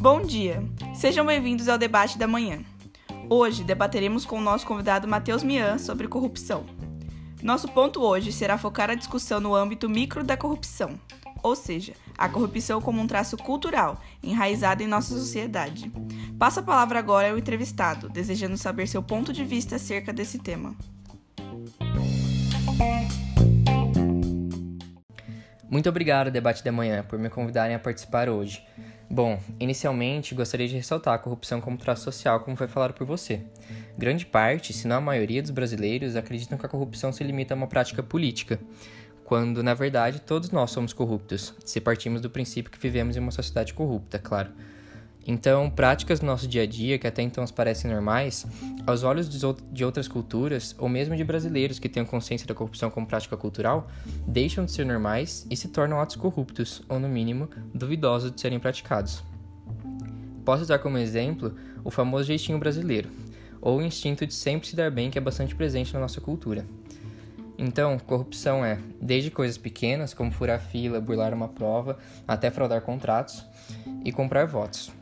Bom dia, sejam bem-vindos ao debate da manhã. Hoje debateremos com o nosso convidado Matheus Mian sobre corrupção. Nosso ponto hoje será focar a discussão no âmbito micro da corrupção, ou seja, a corrupção como um traço cultural enraizado em nossa sociedade. Passo a palavra agora ao entrevistado, desejando saber seu ponto de vista acerca desse tema. Muito obrigado, Debate da Manhã, por me convidarem a participar hoje. Bom, inicialmente gostaria de ressaltar a corrupção como traço social, como foi falado por você. Grande parte, se não a maioria dos brasileiros, acreditam que a corrupção se limita a uma prática política, quando na verdade todos nós somos corruptos, se partimos do princípio que vivemos em uma sociedade corrupta, claro. Então, práticas do nosso dia a dia que até então nos parecem normais, aos olhos de outras culturas, ou mesmo de brasileiros que tenham consciência da corrupção como prática cultural, deixam de ser normais e se tornam atos corruptos, ou no mínimo, duvidosos de serem praticados. Posso usar como exemplo o famoso jeitinho brasileiro, ou o instinto de sempre se dar bem que é bastante presente na nossa cultura. Então, corrupção é desde coisas pequenas, como furar fila, burlar uma prova, até fraudar contratos e comprar votos.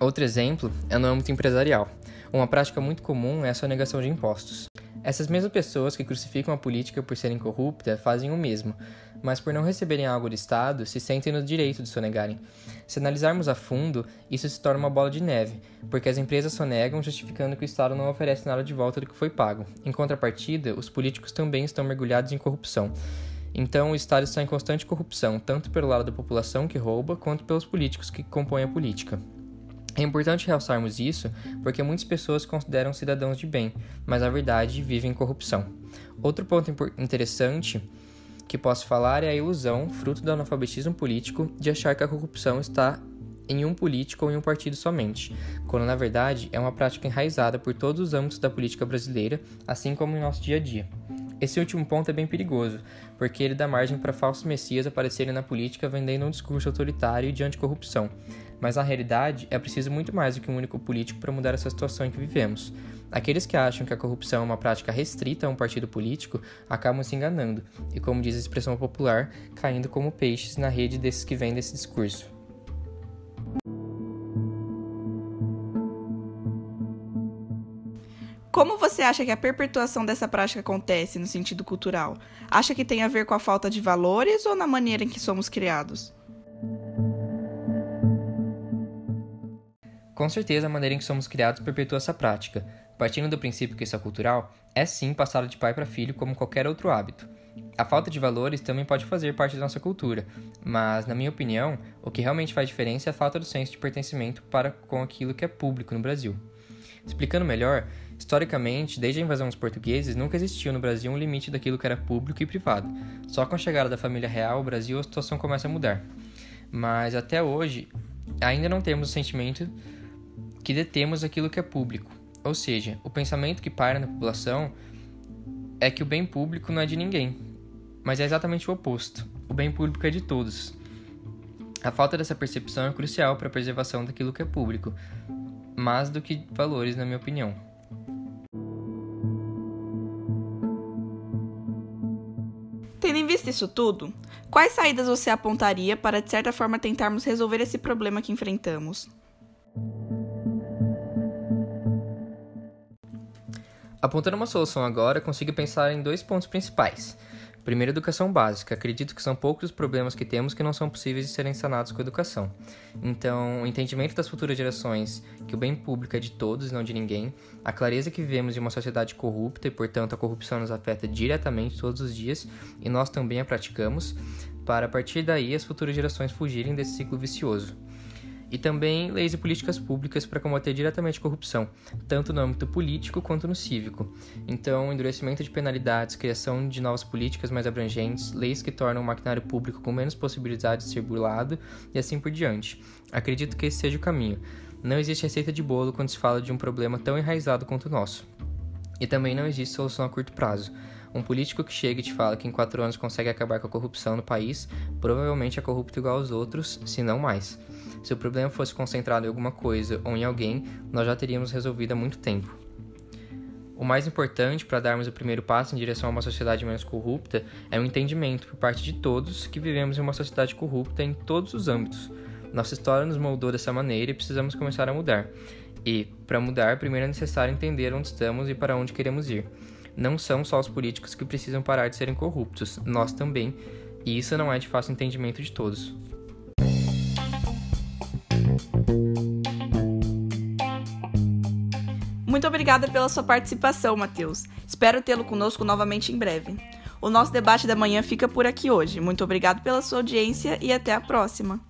Outro exemplo é no âmbito empresarial. Uma prática muito comum é a sonegação de impostos. Essas mesmas pessoas que crucificam a política por serem corrupta fazem o mesmo, mas por não receberem algo do Estado, se sentem no direito de sonegarem. Se analisarmos a fundo, isso se torna uma bola de neve, porque as empresas sonegam justificando que o Estado não oferece nada de volta do que foi pago. Em contrapartida, os políticos também estão mergulhados em corrupção. Então, o Estado está em constante corrupção, tanto pelo lado da população que rouba, quanto pelos políticos que compõem a política. É importante realçarmos isso porque muitas pessoas consideram cidadãos de bem, mas na verdade vivem em corrupção. Outro ponto interessante que posso falar é a ilusão, fruto do analfabetismo político, de achar que a corrupção está em um político ou em um partido somente, quando na verdade é uma prática enraizada por todos os âmbitos da política brasileira, assim como em nosso dia a dia. Esse último ponto é bem perigoso, porque ele dá margem para falsos messias aparecerem na política vendendo um discurso autoritário e de anticorrupção. Mas na realidade, é preciso muito mais do que um único político para mudar essa situação em que vivemos. Aqueles que acham que a corrupção é uma prática restrita a um partido político acabam se enganando e, como diz a expressão popular, caindo como peixes na rede desses que vendem esse discurso. Como você acha que a perpetuação dessa prática acontece no sentido cultural? Acha que tem a ver com a falta de valores ou na maneira em que somos criados? Com certeza, a maneira em que somos criados perpetua essa prática. Partindo do princípio que isso é cultural, é sim passado de pai para filho como qualquer outro hábito. A falta de valores também pode fazer parte da nossa cultura, mas, na minha opinião, o que realmente faz diferença é a falta do senso de pertencimento para com aquilo que é público no Brasil. Explicando melhor, Historicamente, desde a invasão dos portugueses, nunca existiu no Brasil um limite daquilo que era público e privado. Só com a chegada da família real ao Brasil a situação começa a mudar. Mas até hoje, ainda não temos o sentimento que detemos aquilo que é público. Ou seja, o pensamento que paira na população é que o bem público não é de ninguém, mas é exatamente o oposto. O bem público é de todos. A falta dessa percepção é crucial para a preservação daquilo que é público, mais do que valores, na minha opinião. Tendo em vista isso tudo, quais saídas você apontaria para, de certa forma, tentarmos resolver esse problema que enfrentamos? Apontando uma solução agora, consigo pensar em dois pontos principais. Primeiro, educação básica. Acredito que são poucos os problemas que temos que não são possíveis de serem sanados com educação. Então, o entendimento das futuras gerações que o bem público é de todos e não de ninguém, a clareza que vivemos em uma sociedade corrupta e, portanto, a corrupção nos afeta diretamente todos os dias e nós também a praticamos, para a partir daí as futuras gerações fugirem desse ciclo vicioso e também leis e políticas públicas para combater diretamente a corrupção, tanto no âmbito político quanto no cívico. Então, endurecimento de penalidades, criação de novas políticas mais abrangentes, leis que tornam o maquinário público com menos possibilidade de ser burlado e assim por diante. Acredito que esse seja o caminho. Não existe receita de bolo quando se fala de um problema tão enraizado quanto o nosso. E também não existe solução a curto prazo. Um político que chega e te fala que em quatro anos consegue acabar com a corrupção no país, provavelmente é corrupto igual aos outros, se não mais. Se o problema fosse concentrado em alguma coisa ou em alguém, nós já teríamos resolvido há muito tempo. O mais importante para darmos o primeiro passo em direção a uma sociedade menos corrupta é o entendimento por parte de todos que vivemos em uma sociedade corrupta em todos os âmbitos. Nossa história nos moldou dessa maneira e precisamos começar a mudar. E, para mudar, primeiro é necessário entender onde estamos e para onde queremos ir. Não são só os políticos que precisam parar de serem corruptos, nós também, e isso não é de fácil entendimento de todos. Muito obrigada pela sua participação, Matheus. Espero tê-lo conosco novamente em breve. O nosso debate da manhã fica por aqui hoje. Muito obrigado pela sua audiência e até a próxima.